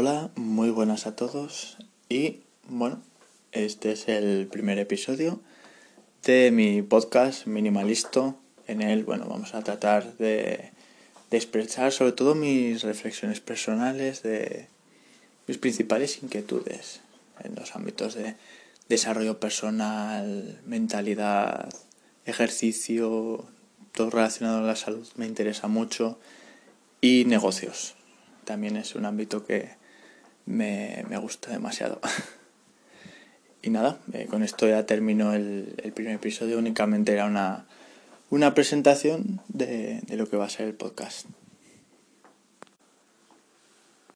Hola, muy buenas a todos y bueno, este es el primer episodio de mi podcast Minimalisto. En él, bueno, vamos a tratar de, de expresar sobre todo mis reflexiones personales, de mis principales inquietudes en los ámbitos de desarrollo personal, mentalidad, ejercicio, todo relacionado a la salud me interesa mucho y negocios. También es un ámbito que me, gusta demasiado. y nada, eh, con esto ya termino el, primer episodio. Únicamente era una, una presentación de, de lo que va a ser el podcast.